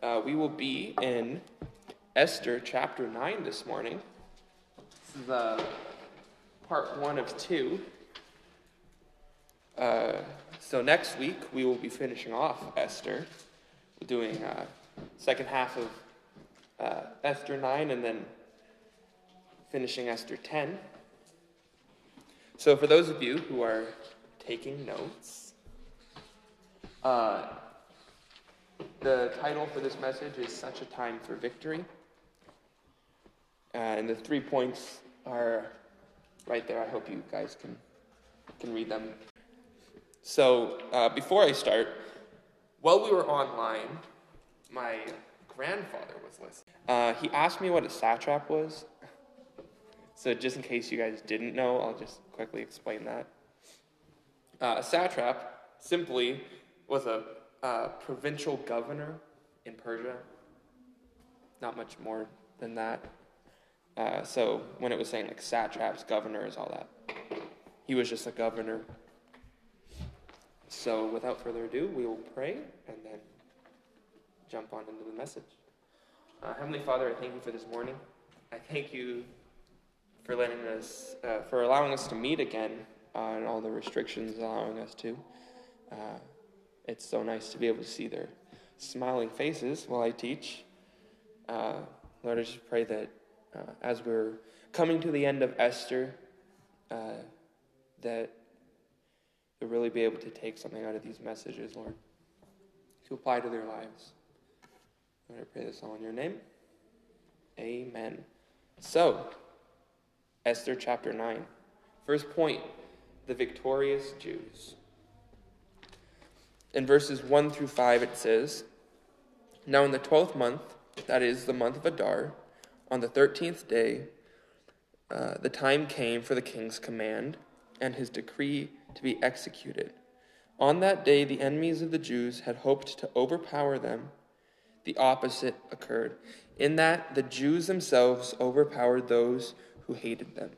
Uh, we will be in Esther chapter 9 this morning. This is uh, part one of two. Uh, so next week we will be finishing off Esther. Doing uh, second half of uh, Esther 9 and then finishing Esther 10. So for those of you who are taking notes, uh, the title for this message is Such a Time for Victory. Uh, and the three points are right there. I hope you guys can, can read them. So, uh, before I start, while we were online, my grandfather was listening. Uh, he asked me what a satrap was. So, just in case you guys didn't know, I'll just quickly explain that. Uh, a satrap simply was a uh, provincial governor in Persia. Not much more than that. Uh, so when it was saying like satraps, governors, all that, he was just a governor. So without further ado, we will pray and then jump on into the message. Uh, Heavenly Father, I thank you for this morning. I thank you for letting us, uh, for allowing us to meet again, uh, and all the restrictions allowing us to. It's so nice to be able to see their smiling faces while I teach. Uh, Lord, I just pray that uh, as we're coming to the end of Esther, uh, that they'll really be able to take something out of these messages, Lord, to apply to their lives. Lord, I pray this all in your name. Amen. So, Esther chapter 9. First point the victorious Jews. In verses 1 through 5, it says Now in the twelfth month, that is the month of Adar, on the thirteenth day, uh, the time came for the king's command and his decree to be executed. On that day, the enemies of the Jews had hoped to overpower them. The opposite occurred, in that the Jews themselves overpowered those who hated them.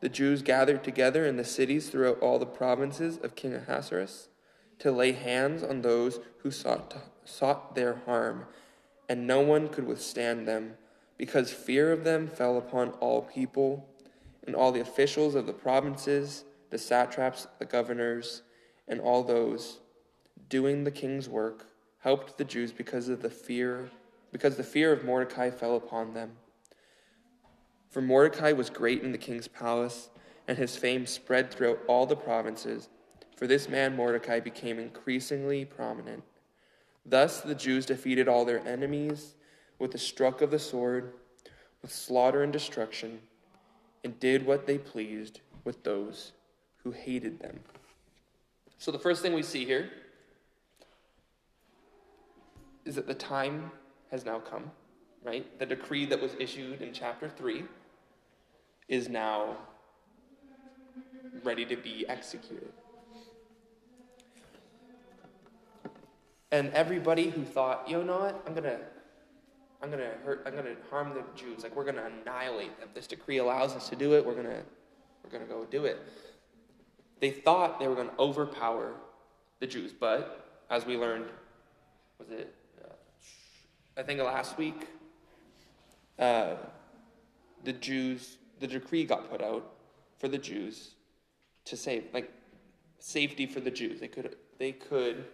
The Jews gathered together in the cities throughout all the provinces of King Ahasuerus to lay hands on those who sought, to, sought their harm, and no one could withstand them, because fear of them fell upon all people, and all the officials of the provinces, the satraps, the governors, and all those doing the king's work helped the Jews because of the fear, because the fear of Mordecai fell upon them. For Mordecai was great in the king's palace, and his fame spread throughout all the provinces. For this man Mordecai became increasingly prominent. Thus the Jews defeated all their enemies with the stroke of the sword, with slaughter and destruction, and did what they pleased with those who hated them. So the first thing we see here is that the time has now come, right? The decree that was issued in chapter 3 is now ready to be executed. And everybody who thought, you know what, I'm gonna, I'm gonna hurt, I'm gonna harm the Jews. Like we're gonna annihilate them. This decree allows us to do it. We're gonna, we're gonna go do it. They thought they were gonna overpower the Jews, but as we learned, was it? Uh, I think last week, uh, the Jews, the decree got put out for the Jews to save, like safety for the Jews. They could, they could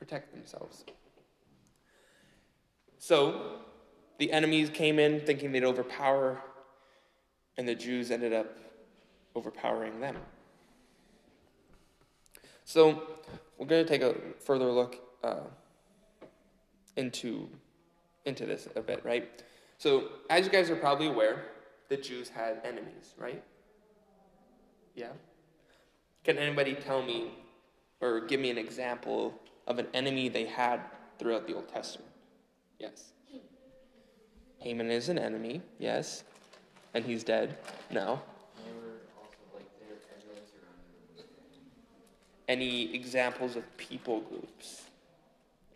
protect themselves. So the enemies came in thinking they'd overpower, and the Jews ended up overpowering them. So we're going to take a further look uh, into into this a bit, right? So as you guys are probably aware, the Jews had enemies, right? Yeah. Can anybody tell me or give me an example of an enemy they had throughout the Old Testament? Yes. Haman is an enemy, yes. And he's dead now. Any examples of people groups?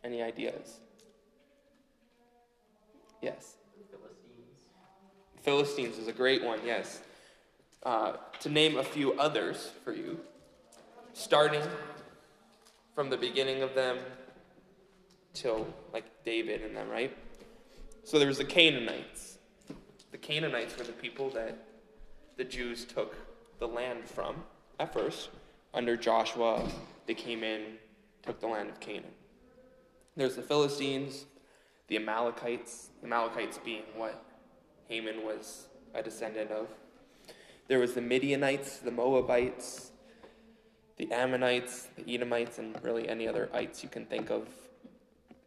Any ideas? Yes. Philistines. Philistines is a great one, yes. Uh, to name a few others for you, starting from the beginning of them till like David and them, right? So there was the Canaanites. The Canaanites were the people that the Jews took the land from at first. Under Joshua, they came in, took the land of Canaan. There's the Philistines, the Amalekites, the Amalekites being what Haman was a descendant of. There was the Midianites, the Moabites, the Ammonites, the Edomites, and really any other ites you can think of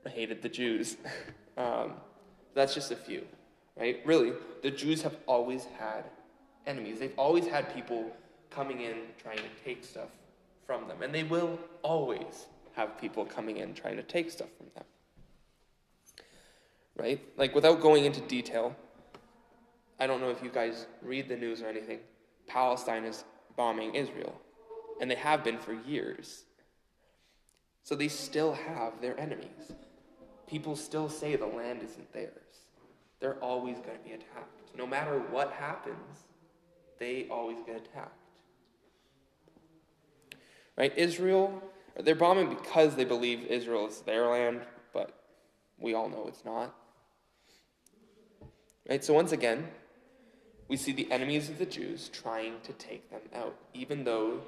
hated the Jews. um, that's just a few, right? Really, the Jews have always had enemies. They've always had people coming in trying to take stuff from them, and they will always have people coming in trying to take stuff from them. Right? Like, without going into detail, I don't know if you guys read the news or anything. Palestine is bombing Israel, and they have been for years. So they still have their enemies. People still say the land isn't theirs. They're always going to be attacked. No matter what happens, they always get attacked. Right? Israel, they're bombing because they believe Israel is their land, but we all know it's not. Right? So once again, we see the enemies of the Jews trying to take them out, even though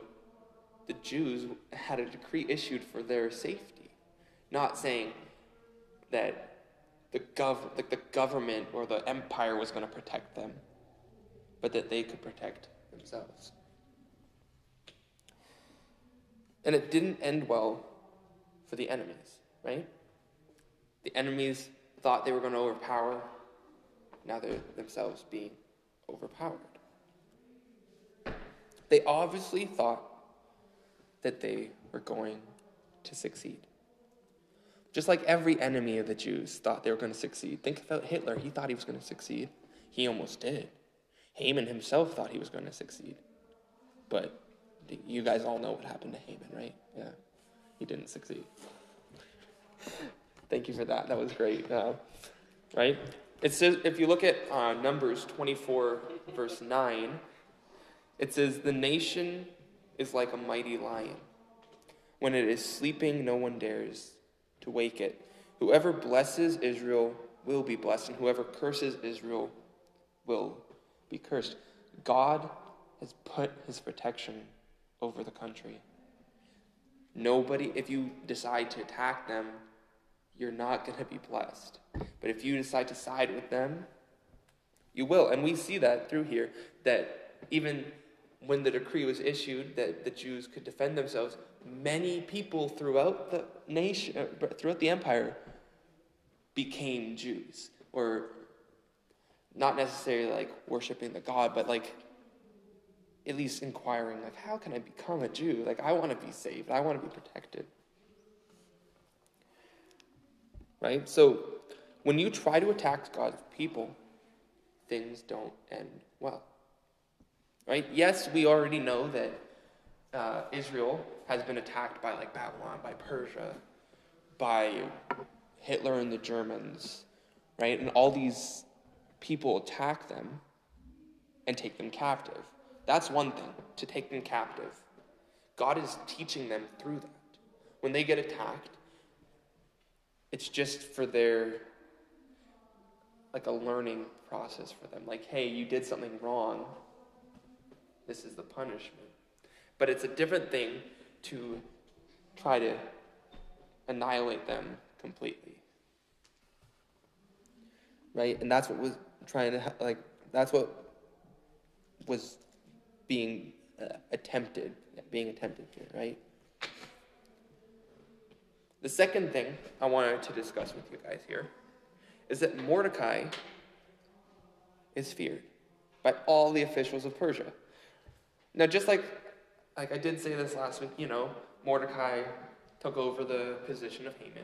the Jews had a decree issued for their safety, not saying that the, gov- like the government or the empire was going to protect them, but that they could protect themselves. And it didn't end well for the enemies, right? The enemies thought they were going to overpower, now they're themselves being overpowered. They obviously thought that they were going to succeed. Just like every enemy of the Jews thought they were going to succeed. Think about Hitler. He thought he was going to succeed. He almost did. Haman himself thought he was going to succeed. But you guys all know what happened to Haman, right? Yeah. He didn't succeed. Thank you for that. That was great. Uh, right? It says, if you look at uh, Numbers 24, verse 9, it says, The nation is like a mighty lion. When it is sleeping, no one dares to wake it. Whoever blesses Israel will be blessed, and whoever curses Israel will be cursed. God has put his protection over the country. Nobody, if you decide to attack them, you're not going to be blessed. But if you decide to side with them, you will. And we see that through here, that even when the decree was issued that the Jews could defend themselves, many people throughout the nation, uh, throughout the empire, became Jews, or not necessarily like worshiping the God, but like at least inquiring, like, how can I become a Jew? Like, I want to be saved. I want to be protected. Right? So, when you try to attack God's people, things don't end well. Right? Yes, we already know that uh, Israel has been attacked by like Babylon, by Persia, by Hitler and the Germans, right? And all these people attack them and take them captive. That's one thing, to take them captive. God is teaching them through that. When they get attacked, it's just for their like a learning process for them. Like, hey, you did something wrong. This is the punishment. But it's a different thing to try to annihilate them completely. Right? And that's what was trying to, like, that's what was being uh, attempted, being attempted here, right? The second thing I wanted to discuss with you guys here is that Mordecai is feared by all the officials of Persia. Now, just like, like I did say this last week, you know, Mordecai took over the position of Haman.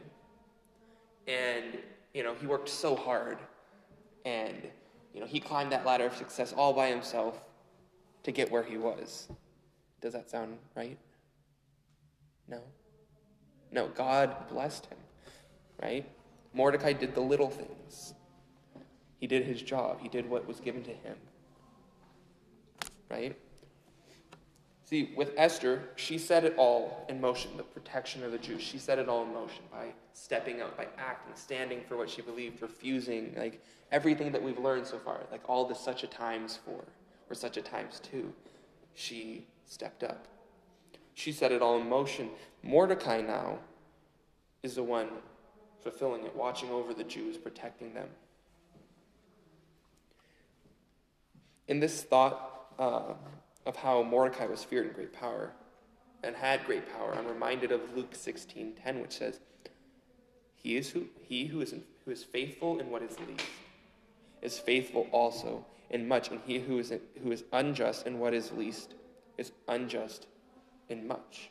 And, you know, he worked so hard. And, you know, he climbed that ladder of success all by himself to get where he was. Does that sound right? No. No, God blessed him, right? Mordecai did the little things. He did his job, he did what was given to him, right? See, with Esther, she set it all in motion, the protection of the Jews. She set it all in motion by stepping out, by acting, standing for what she believed, refusing, like everything that we've learned so far, like all the such a times for, or such a times two. She stepped up. She set it all in motion. Mordecai now is the one fulfilling it, watching over the Jews, protecting them. In this thought uh, of how Mordecai was feared in great power and had great power, I'm reminded of Luke 16:10, which says, "He is who he who is in, who is faithful in what is least is faithful also in much, and he who is who is unjust in what is least is unjust in much."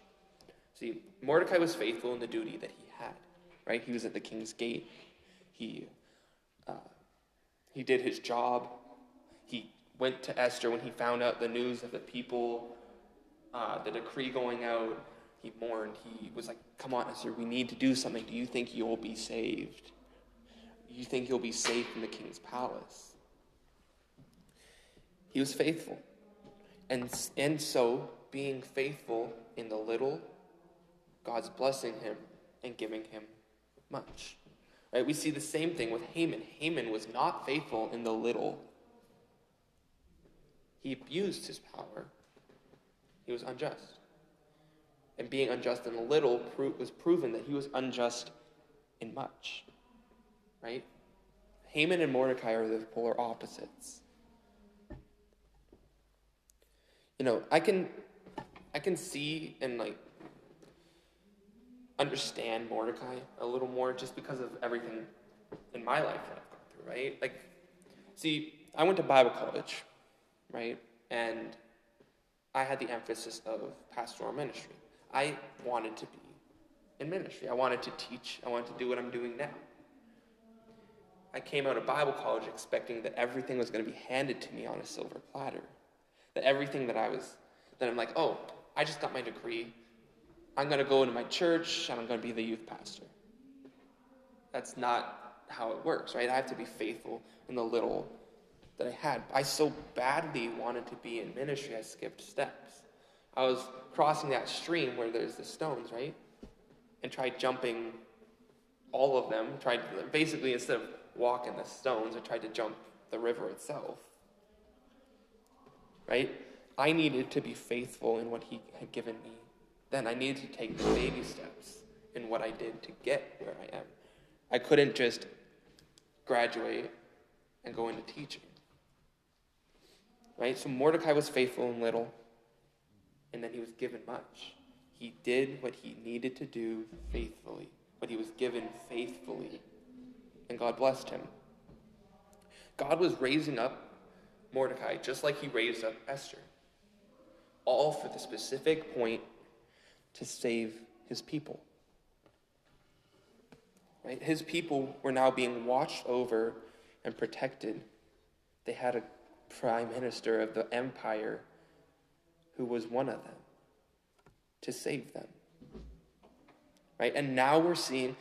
See, Mordecai was faithful in the duty that he had. Right? He was at the king's gate. He uh, he did his job. Went to Esther when he found out the news of the people, uh, the decree going out. He mourned. He was like, Come on, Esther, we need to do something. Do you think you'll be saved? You think you'll be safe in the king's palace? He was faithful. And, and so, being faithful in the little, God's blessing him and giving him much. Right? We see the same thing with Haman. Haman was not faithful in the little he abused his power. He was unjust. And being unjust in a little was proven that he was unjust in much. Right? Haman and Mordecai are the polar opposites. You know, I can I can see and like understand Mordecai a little more just because of everything in my life that I've gone through, right? Like see, I went to Bible college right? And I had the emphasis of pastoral ministry. I wanted to be in ministry. I wanted to teach. I wanted to do what I'm doing now. I came out of Bible college expecting that everything was going to be handed to me on a silver platter. That everything that I was, that I'm like, oh, I just got my degree. I'm going to go into my church and I'm going to be the youth pastor. That's not how it works, right? I have to be faithful in the little that I had. I so badly wanted to be in ministry, I skipped steps. I was crossing that stream where there's the stones, right? And tried jumping all of them. Tried basically instead of walking the stones, I tried to jump the river itself. Right? I needed to be faithful in what he had given me. Then I needed to take the baby steps in what I did to get where I am. I couldn't just graduate and go into teaching. Right? So Mordecai was faithful in little, and then he was given much. He did what he needed to do faithfully, what he was given faithfully, and God blessed him. God was raising up Mordecai just like he raised up Esther, all for the specific point to save his people. Right? His people were now being watched over and protected. They had a prime minister of the empire who was one of them to save them. Right? And now we're seeing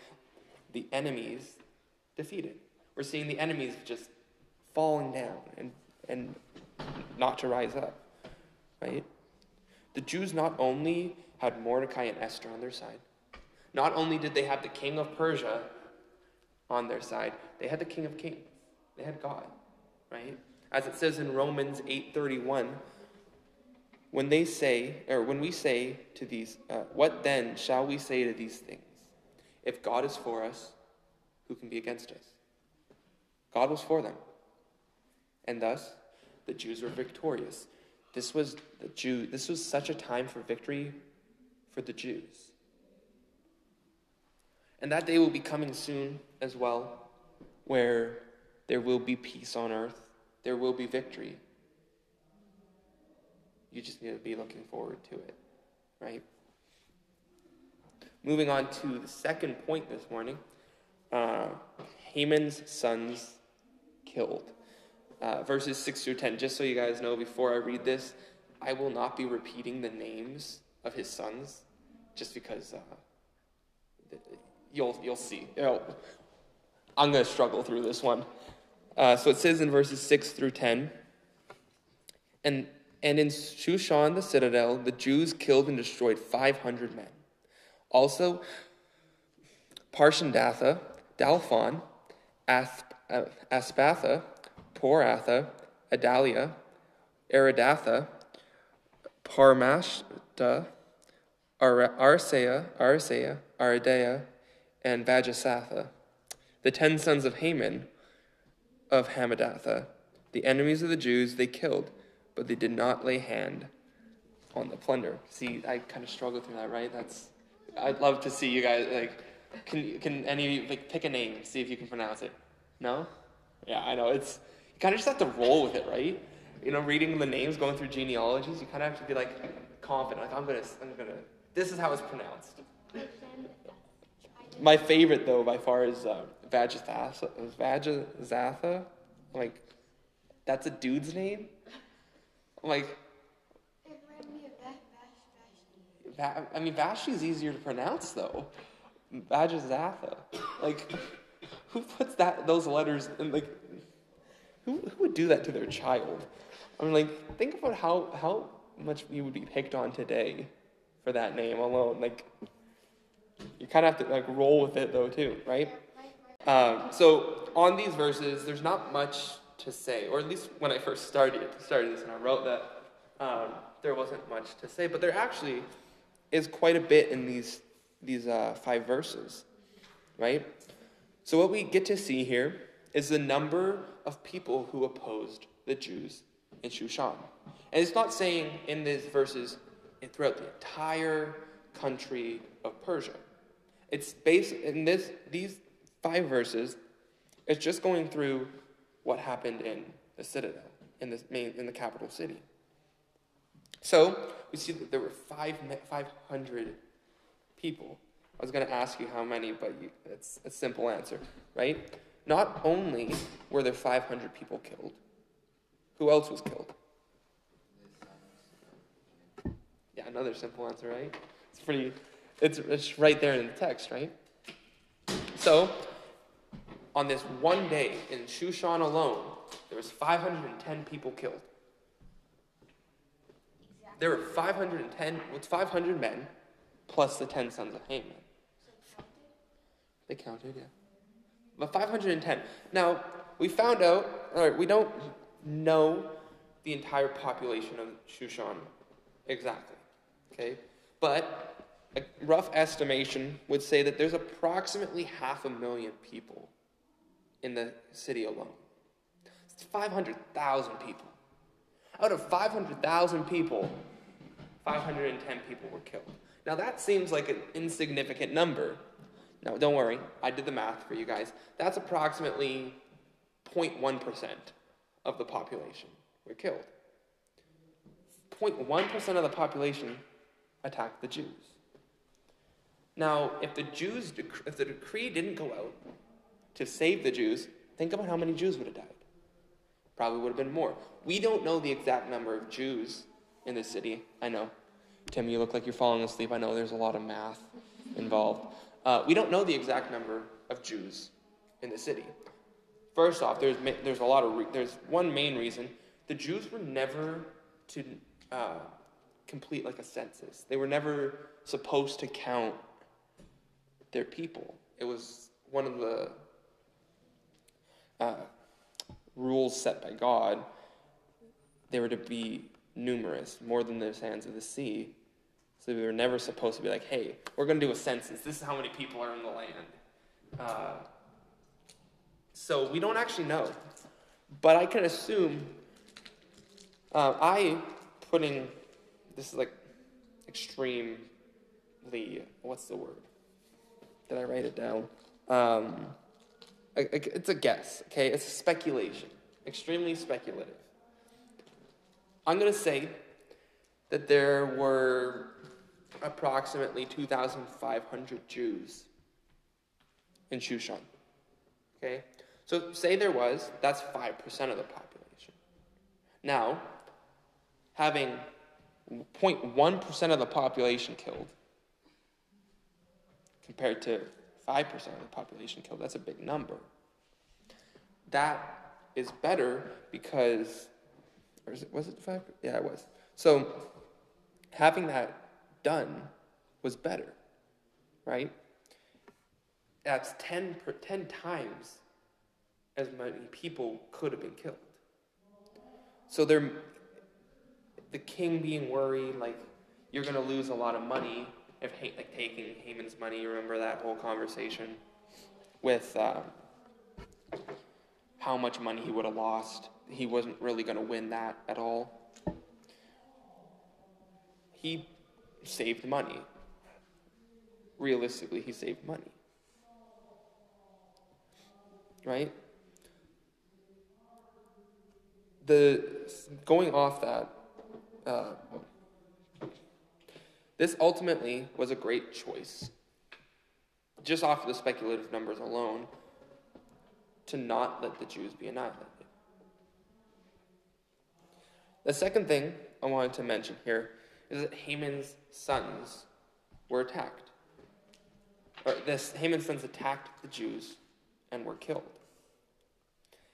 the enemies defeated. We're seeing the enemies just falling down and, and not to rise up. Right? The Jews not only had Mordecai and Esther on their side, not only did they have the king of Persia on their side, they had the king of kings. They had God, right? As it says in Romans 8:31, when they say, or when we say to these, uh, what then shall we say to these things? If God is for us, who can be against us? God was for them. And thus, the Jews were victorious. This was the Jew, this was such a time for victory for the Jews. And that day will be coming soon as well, where there will be peace on earth there will be victory. You just need to be looking forward to it, right? Moving on to the second point this morning uh, Haman's sons killed. Uh, verses 6 through 10. Just so you guys know, before I read this, I will not be repeating the names of his sons just because uh, you'll, you'll see. I'm going to struggle through this one. Uh, so it says in verses 6 through 10 And And in Shushan, the citadel, the Jews killed and destroyed 500 men. Also, Parshandatha, Dalphon, Asp- uh, Aspatha, Poratha, Adalia, Aridatha, Parmashta, Ar- Arsea, Arsea, Aradea, and Vajasatha, the ten sons of Haman of Hamadatha, the enemies of the Jews they killed, but they did not lay hand on the plunder. See, I kind of struggle through that, right? That's I'd love to see you guys like. Can can any of you like pick a name, see if you can pronounce it? No? Yeah, I know. It's you kind of just have to roll with it, right? You know, reading the names, going through genealogies, you kind of have to be like confident. Like I'm gonna, I'm gonna. This is how it's pronounced. My favorite, though, by far, is uh, Vajathatha. Vajazatha. Like, that's a dude's name. Like, I mean, Vashti is easier to pronounce, though. Vajazatha. Like, who puts that those letters in, like, who, who would do that to their child? I mean, like, think about how, how much you would be picked on today for that name alone. Like, you kind of have to, like, roll with it, though, too, right? Um, so on these verses, there's not much to say, or at least when I first started started this and I wrote that, um, there wasn't much to say. But there actually is quite a bit in these these uh, five verses, right? So what we get to see here is the number of people who opposed the Jews in Shushan, and it's not saying in these verses throughout the entire country of Persia. It's based in this these five verses. It's just going through what happened in the citadel, in the main, in the capital city. So we see that there were five five hundred people. I was going to ask you how many, but you, it's a simple answer, right? Not only were there 500 people killed, who else was killed? Yeah, another simple answer, right? It's pretty, it's, it's right there in the text, right? So, on this one day in Shushan alone, there was 510 people killed. There were 510, what's 500 men plus the 10 sons of Haman. They counted, yeah. But 510. Now, we found out, all right, we don't know the entire population of Shushan exactly, okay? But a rough estimation would say that there's approximately half a million people in the city alone. It's 500,000 people. Out of 500,000 people, 510 people were killed. Now that seems like an insignificant number. Now don't worry, I did the math for you guys. That's approximately 0.1% of the population were killed. 0.1% of the population attacked the Jews. Now, if the Jews, if the decree didn't go out to save the Jews, think about how many Jews would have died. Probably would have been more. We don't know the exact number of Jews in the city. I know. Tim, you look like you're falling asleep. I know there's a lot of math involved. Uh, we don't know the exact number of Jews in the city. First off, there's there's a lot of re- there's one main reason the Jews were never to uh, complete like a census. They were never supposed to count their people. It was one of the uh, rules set by God. They were to be numerous, more than the sands of the sea. So we were never supposed to be like, hey, we're going to do a census. This is how many people are in the land. Uh, so we don't actually know. But I can assume, uh, I putting, this is like extremely, what's the word? Did I write it down? Um, it's a guess, okay? It's a speculation, extremely speculative. I'm going to say that there were approximately 2,500 Jews in Shushan. Okay? So say there was, that's 5% of the population. Now, having 0.1% of the population killed compared to 5% of the population killed, that's a big number. That is better because or it, was it five? Yeah, it was. So having that done was better, right? That's 10, per, 10 times as many people could have been killed. So they're, the king being worried, like, you're going to lose a lot of money if like taking Haman's money. You remember that whole conversation with uh, how much money he would have lost. He wasn't really going to win that at all. He saved money. Realistically, he saved money. Right? The going off that, uh, this ultimately was a great choice, just off of the speculative numbers alone, to not let the Jews be annihilated. The second thing I wanted to mention here is that Haman's sons were attacked. Or this Haman's sons attacked the Jews and were killed.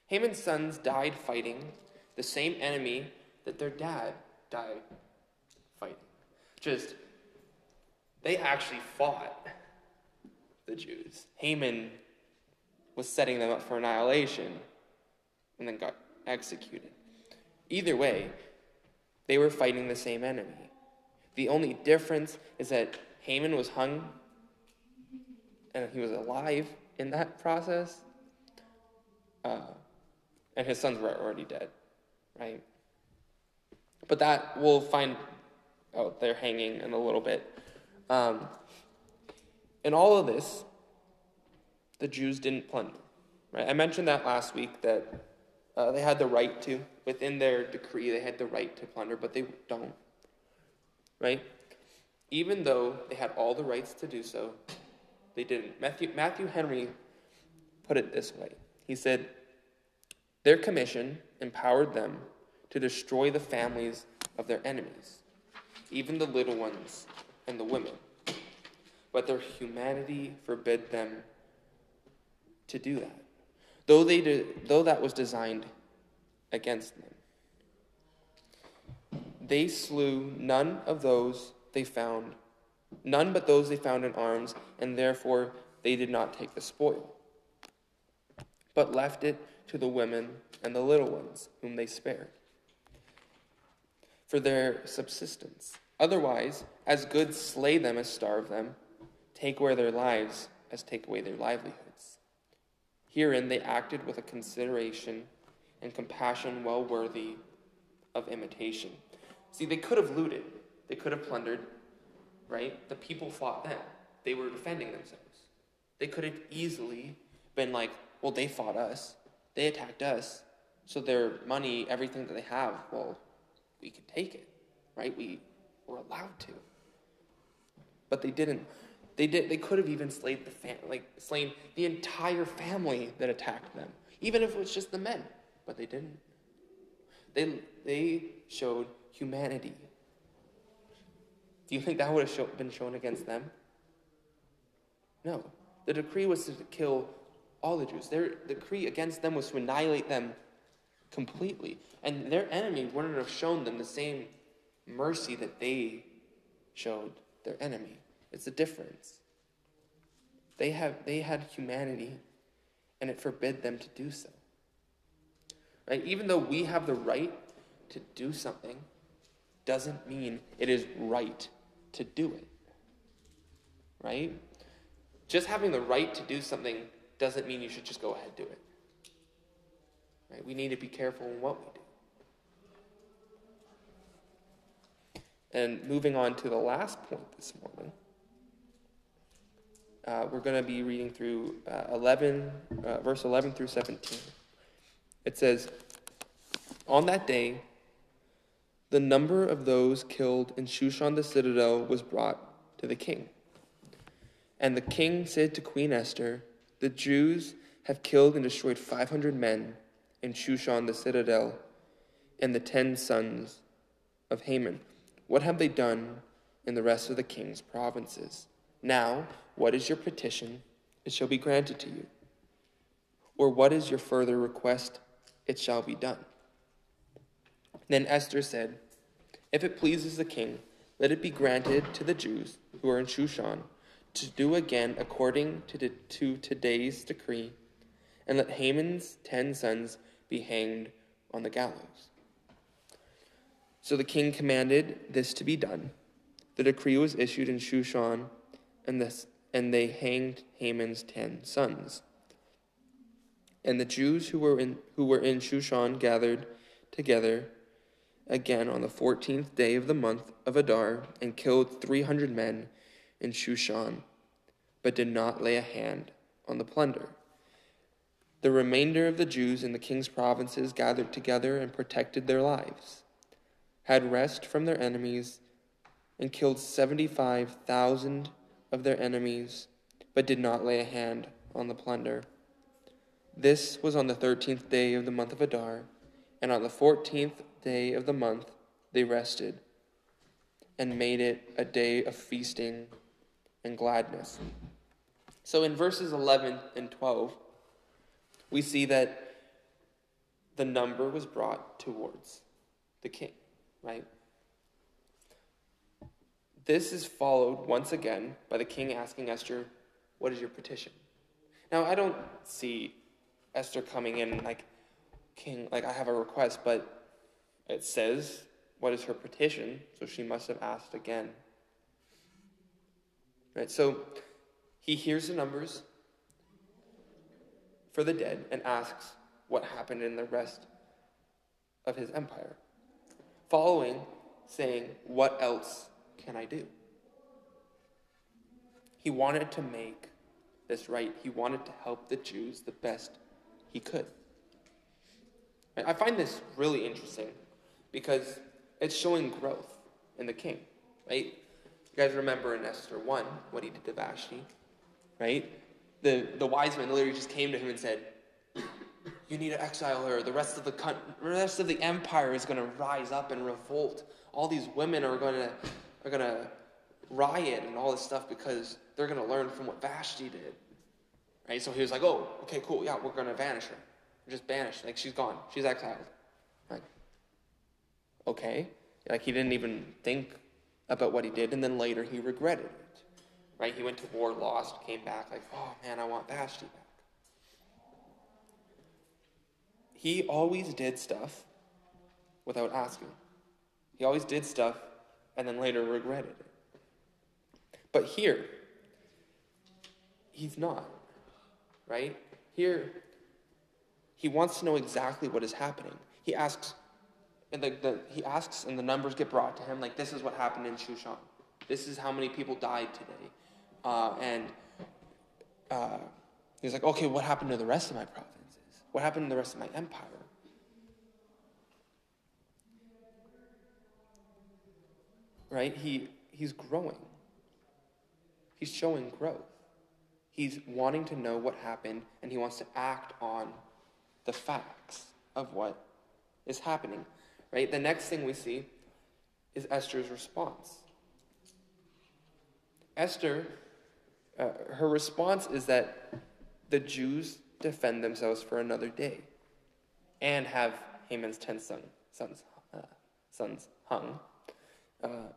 Haman's sons died fighting the same enemy that their dad died fighting. Just they actually fought the Jews. Haman was setting them up for annihilation and then got executed. Either way, they were fighting the same enemy. The only difference is that Haman was hung and he was alive in that process, uh, and his sons were already dead, right? But that we'll find out they're hanging in a little bit. Um, in all of this, the Jews didn't plunder. Right? I mentioned that last week that uh, they had the right to, within their decree, they had the right to plunder, but they don't. Right? Even though they had all the rights to do so, they didn't. Matthew, Matthew Henry put it this way He said, Their commission empowered them to destroy the families of their enemies, even the little ones and the women. But their humanity forbid them to do that, though, they though that was designed against them. They slew none of those they found, none but those they found in arms, and therefore they did not take the spoil, but left it to the women and the little ones, whom they spared, for their subsistence. Otherwise, as good slay them as starve them, take away their lives as take away their livelihoods. Herein they acted with a consideration and compassion well worthy of imitation. See, they could have looted, they could have plundered, right? The people fought them, they were defending themselves. They could have easily been like, well, they fought us, they attacked us, so their money, everything that they have, well, we can take it, right? We were allowed to. But they didn't. They did. They could have even slain the fam- like slain the entire family that attacked them, even if it was just the men. But they didn't. They they showed humanity. Do you think that would have show, been shown against them? No. The decree was to kill all the Jews. Their decree against them was to annihilate them completely. And their enemy wouldn't have shown them the same mercy that they showed their enemy. It's a difference. They, have, they had humanity, and it forbid them to do so. Right? Even though we have the right to do something, doesn't mean it is right to do it. Right? Just having the right to do something doesn't mean you should just go ahead and do it. Right? We need to be careful in what we do. And moving on to the last point this morning, uh, we're going to be reading through uh, 11, uh, verse 11 through 17. It says, On that day, the number of those killed in Shushan the citadel was brought to the king. And the king said to Queen Esther, The Jews have killed and destroyed 500 men in Shushan the citadel and the ten sons of Haman. What have they done in the rest of the king's provinces? Now, what is your petition? It shall be granted to you. Or what is your further request? It shall be done. Then Esther said, If it pleases the king, let it be granted to the Jews who are in Shushan to do again according to, the, to today's decree, and let Haman's ten sons be hanged on the gallows. So the king commanded this to be done. The decree was issued in Shushan, and, this, and they hanged Haman's ten sons. And the Jews who were in, who were in Shushan gathered together again on the fourteenth day of the month of Adar and killed three hundred men in Shushan, but did not lay a hand on the plunder. The remainder of the Jews in the king's provinces gathered together and protected their lives, had rest from their enemies, and killed seventy five thousand of their enemies, but did not lay a hand on the plunder. This was on the thirteenth day of the month of Adar, and on the fourteenth day of the month they rested and made it a day of feasting and gladness. So in verses 11 and 12, we see that the number was brought towards the king, right? This is followed once again by the king asking Esther, What is your petition? Now, I don't see Esther coming in like, King, like, I have a request, but it says, What is her petition? So she must have asked again. Right? So he hears the numbers for the dead and asks what happened in the rest of his empire. Following, saying, What else can I do? He wanted to make this right. He wanted to help the Jews the best he could. I find this really interesting because it's showing growth in the king, right? You guys remember in Esther 1 what he did to Vashti, right? The, the wise men literally just came to him and said, You need to exile her. The rest of the, the rest of the empire is going to rise up and revolt. All these women are going to are going to riot and all this stuff because they're going to learn from what Vashti did. Right? So he was like, Oh, okay, cool. Yeah, we're going to banish her. We're just banished. Like, she's gone. She's exiled. Right? okay. Like he didn't even think about what he did, and then later he regretted it. Right? He went to war, lost, came back, like, oh man, I want Vashti back. He always did stuff without asking. He always did stuff and then later regretted it. But here, he's not. Right? Here, he wants to know exactly what is happening. He asks, and the, the, he asks, and the numbers get brought to him, like, this is what happened in Shushan. This is how many people died today. Uh, and uh, he's like, okay, what happened to the rest of my provinces? What happened to the rest of my empire? Right? He, he's growing. He's showing growth. He's wanting to know what happened, and he wants to act on the facts of what is happening. Right? The next thing we see is Esther's response. Esther, uh, her response is that the Jews defend themselves for another day and have Haman's ten son, sons, uh, sons hung. Uh,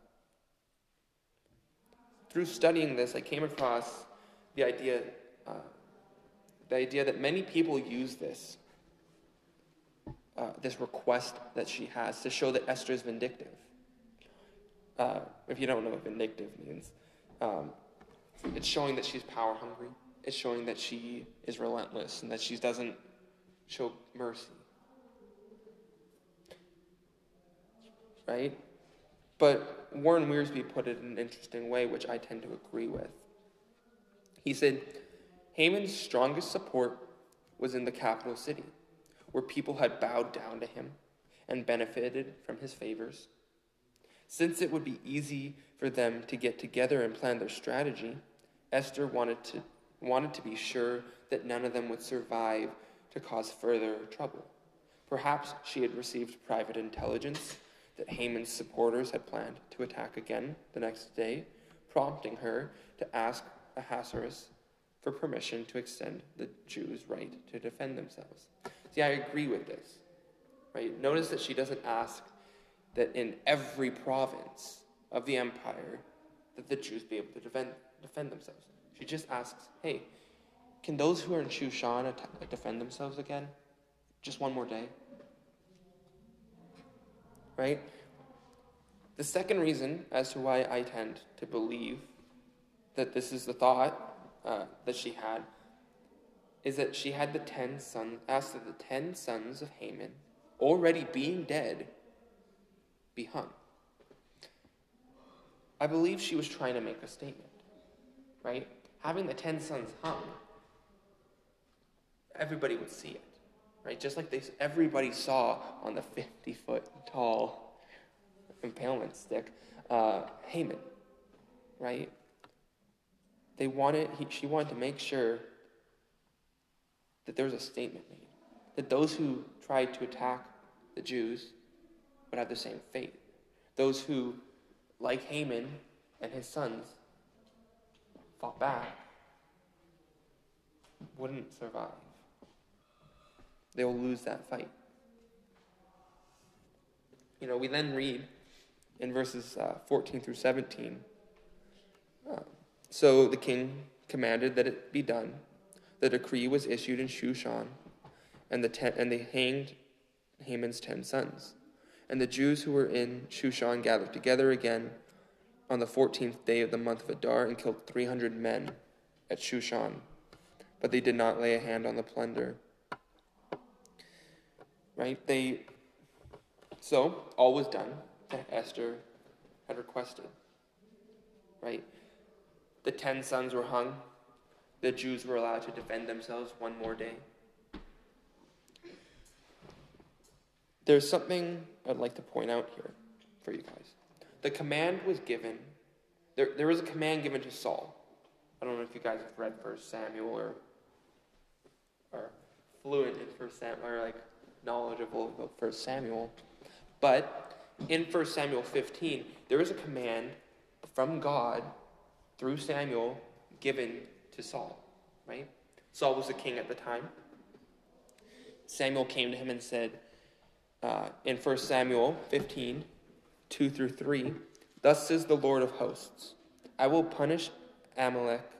through studying this, I came across the idea, uh, the idea that many people use this uh, this request that she has to show that Esther is vindictive. Uh, if you don't know what vindictive means, um, it's showing that she's power hungry. It's showing that she is relentless and that she doesn't show mercy. Right? But Warren Wiersbe put it in an interesting way, which I tend to agree with. He said, Haman's strongest support was in the capital city where people had bowed down to him and benefited from his favors. Since it would be easy for them to get together and plan their strategy, Esther wanted to, wanted to be sure that none of them would survive to cause further trouble. Perhaps she had received private intelligence that Haman's supporters had planned to attack again the next day, prompting her to ask Ahasuerus for permission to extend the Jews' right to defend themselves. See, I agree with this. Right? Notice that she doesn't ask that in every province of the empire that the Jews be able to defend, defend themselves. She just asks, hey, can those who are in Shushan at- defend themselves again? Just one more day? Right? The second reason as to why I tend to believe that this is the thought uh, that she had is that she had the ten sons, asked that the ten sons of Haman, already being dead, be hung. I believe she was trying to make a statement, right? Having the ten sons hung, everybody would see it, right? Just like they, everybody saw on the 50 foot tall impalement stick, uh, Haman, right? They wanted, he, she wanted to make sure that there was a statement made, that those who tried to attack the Jews would have the same fate. Those who, like Haman and his sons, fought back wouldn't survive. They will lose that fight. You know, we then read in verses uh, 14 through 17. Uh, so the king commanded that it be done. The decree was issued in Shushan, and, the ten, and they hanged Haman's ten sons. And the Jews who were in Shushan gathered together again on the 14th day of the month of Adar and killed 300 men at Shushan. But they did not lay a hand on the plunder. Right? They so all was done that Esther had requested. Right? The ten sons were hung. The Jews were allowed to defend themselves one more day. There's something I'd like to point out here for you guys. The command was given, there, there was a command given to Saul. I don't know if you guys have read First Samuel or are fluent in First Samuel or like knowledgeable about First Samuel. But in First Samuel 15, there is a command from God through Samuel given to Saul, right? Saul was the king at the time. Samuel came to him and said, uh, in 1 Samuel 15, 2 through 3, Thus says the Lord of hosts, I will punish Amalek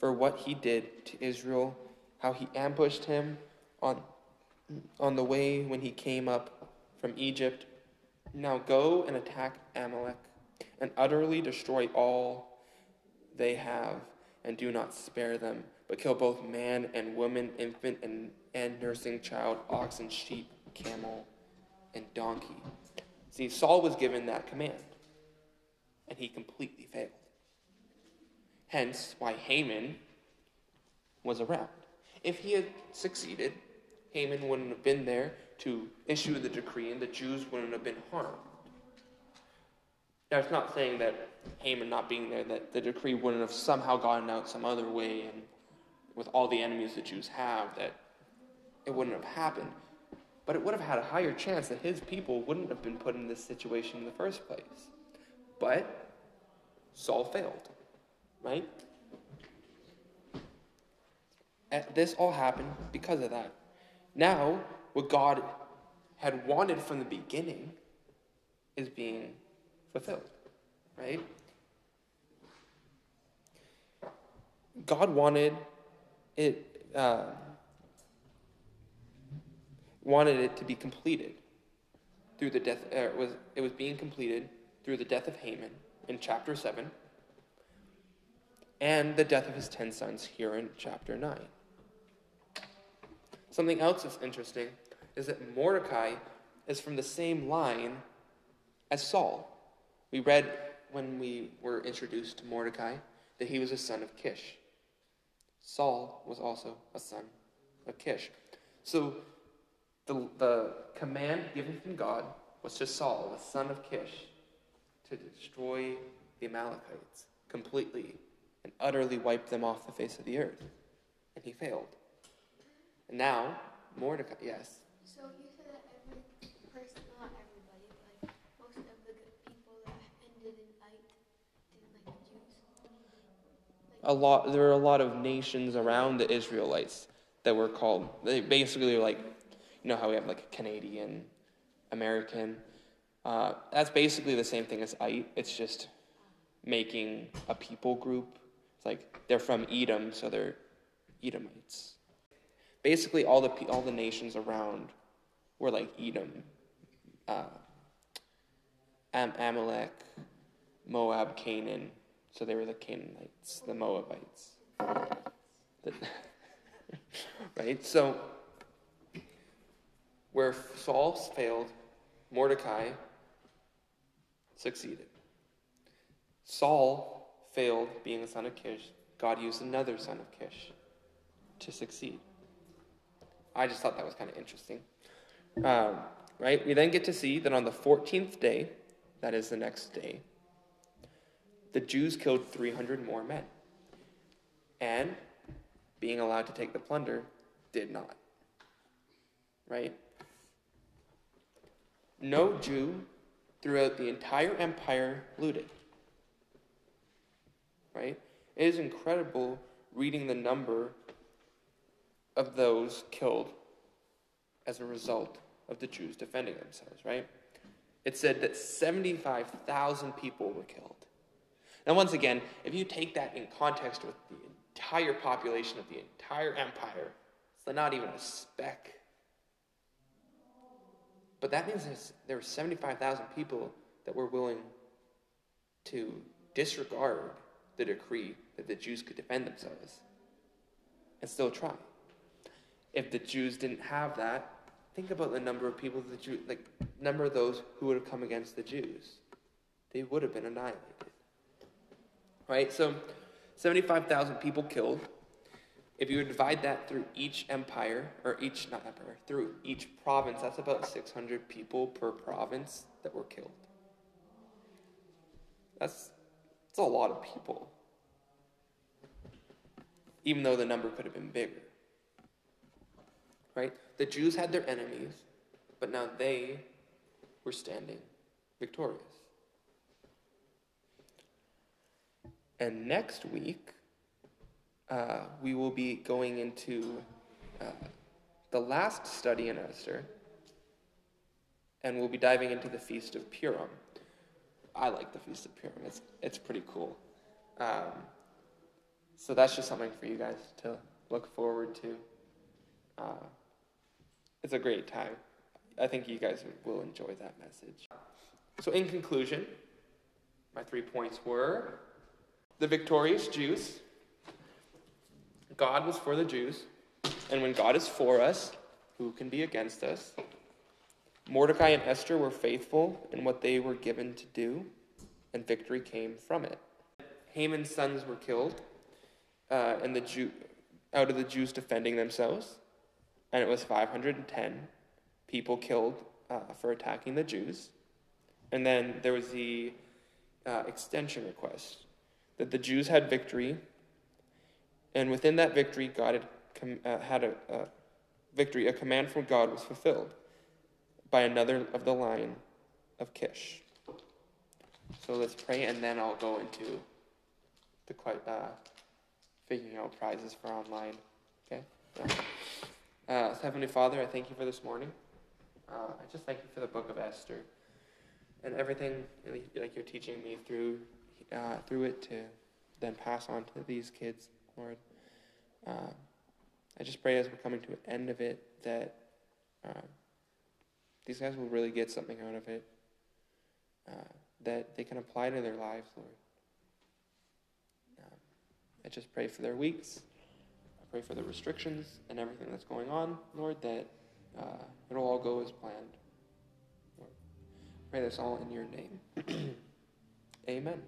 for what he did to Israel, how he ambushed him on, on the way when he came up from Egypt. Now go and attack Amalek and utterly destroy all they have, and do not spare them, but kill both man and woman, infant and, and nursing child, ox and sheep, camel and donkey. See, Saul was given that command, and he completely failed. Hence, why Haman was around. If he had succeeded, Haman wouldn't have been there to issue the decree, and the Jews wouldn't have been harmed. Now, it's not saying that Haman not being there, that the decree wouldn't have somehow gotten out some other way, and with all the enemies the Jews have, that it wouldn't have happened. But it would have had a higher chance that his people wouldn't have been put in this situation in the first place. But Saul failed, right? And this all happened because of that. Now, what God had wanted from the beginning is being fulfilled, right? God wanted it uh, wanted it to be completed through the death. Uh, it was it was being completed through the death of Haman in chapter seven, and the death of his ten sons here in chapter nine. Something else that's interesting is that Mordecai is from the same line as Saul. We read when we were introduced to Mordecai that he was a son of Kish. Saul was also a son of Kish. So the, the command given from God was to Saul, the son of Kish, to destroy the Amalekites completely and utterly wipe them off the face of the earth. And he failed. And now, Mordecai, yes. So you said that every person, not everybody, but like most of the good people that ended in Ite didn't like the Jews. a lot there were a lot of nations around the Israelites that were called they basically like you know how we have like Canadian, American, Uh, that's basically the same thing as it. It's just making a people group. It's like they're from Edom, so they're Edomites. Basically, all the all the nations around were like Edom, uh, Am- Amalek, Moab, Canaan. So they were the Canaanites, the Moabites. right? So, where Saul failed, Mordecai succeeded. Saul failed being the son of Kish. God used another son of Kish to succeed. I just thought that was kind of interesting. Um, right? We then get to see that on the 14th day, that is the next day, the Jews killed 300 more men. And being allowed to take the plunder did not. Right? No Jew throughout the entire empire looted. Right? It is incredible reading the number of those killed as a result of the Jews defending themselves, right? It said that 75,000 people were killed. Now, once again, if you take that in context with the entire population of the entire empire, it's not even a speck. But that means there were 75,000 people that were willing to disregard the decree that the Jews could defend themselves and still try. If the Jews didn't have that, think about the number of people the Jew, like number of those who would have come against the Jews. They would have been annihilated. Right? So 75,000 people killed. If you divide that through each empire, or each, not empire, through each province, that's about 600 people per province that were killed. That's, that's a lot of people. Even though the number could have been bigger. Right? The Jews had their enemies, but now they were standing victorious. And next week, uh, we will be going into uh, the last study in Esther, and we'll be diving into the Feast of Purim. I like the Feast of Purim, it's, it's pretty cool. Um, so that's just something for you guys to look forward to. Uh, it's a great time. I think you guys will enjoy that message. So, in conclusion, my three points were the victorious Jews. God was for the Jews. And when God is for us, who can be against us? Mordecai and Esther were faithful in what they were given to do, and victory came from it. Haman's sons were killed, uh, and the Jew, out of the Jews defending themselves, and it was 510 people killed uh, for attacking the Jews. And then there was the uh, extension request that the Jews had victory, and within that victory, God had, com- uh, had a, a victory, a command from God was fulfilled by another of the line of Kish. So let's pray, and then I'll go into the uh, figuring out prizes for online. Okay. Uh, Heavenly Father, I thank you for this morning. Uh, I just thank you for the Book of Esther and everything like you're teaching me through uh, through it to then pass on to these kids, Lord. Uh, I just pray as we're coming to an end of it that uh, these guys will really get something out of it, uh, that they can apply to their lives, Lord. Um, I just pray for their weeks. I pray for the restrictions and everything that's going on, Lord, that uh, it'll all go as planned. Lord, pray this all in your name. Amen.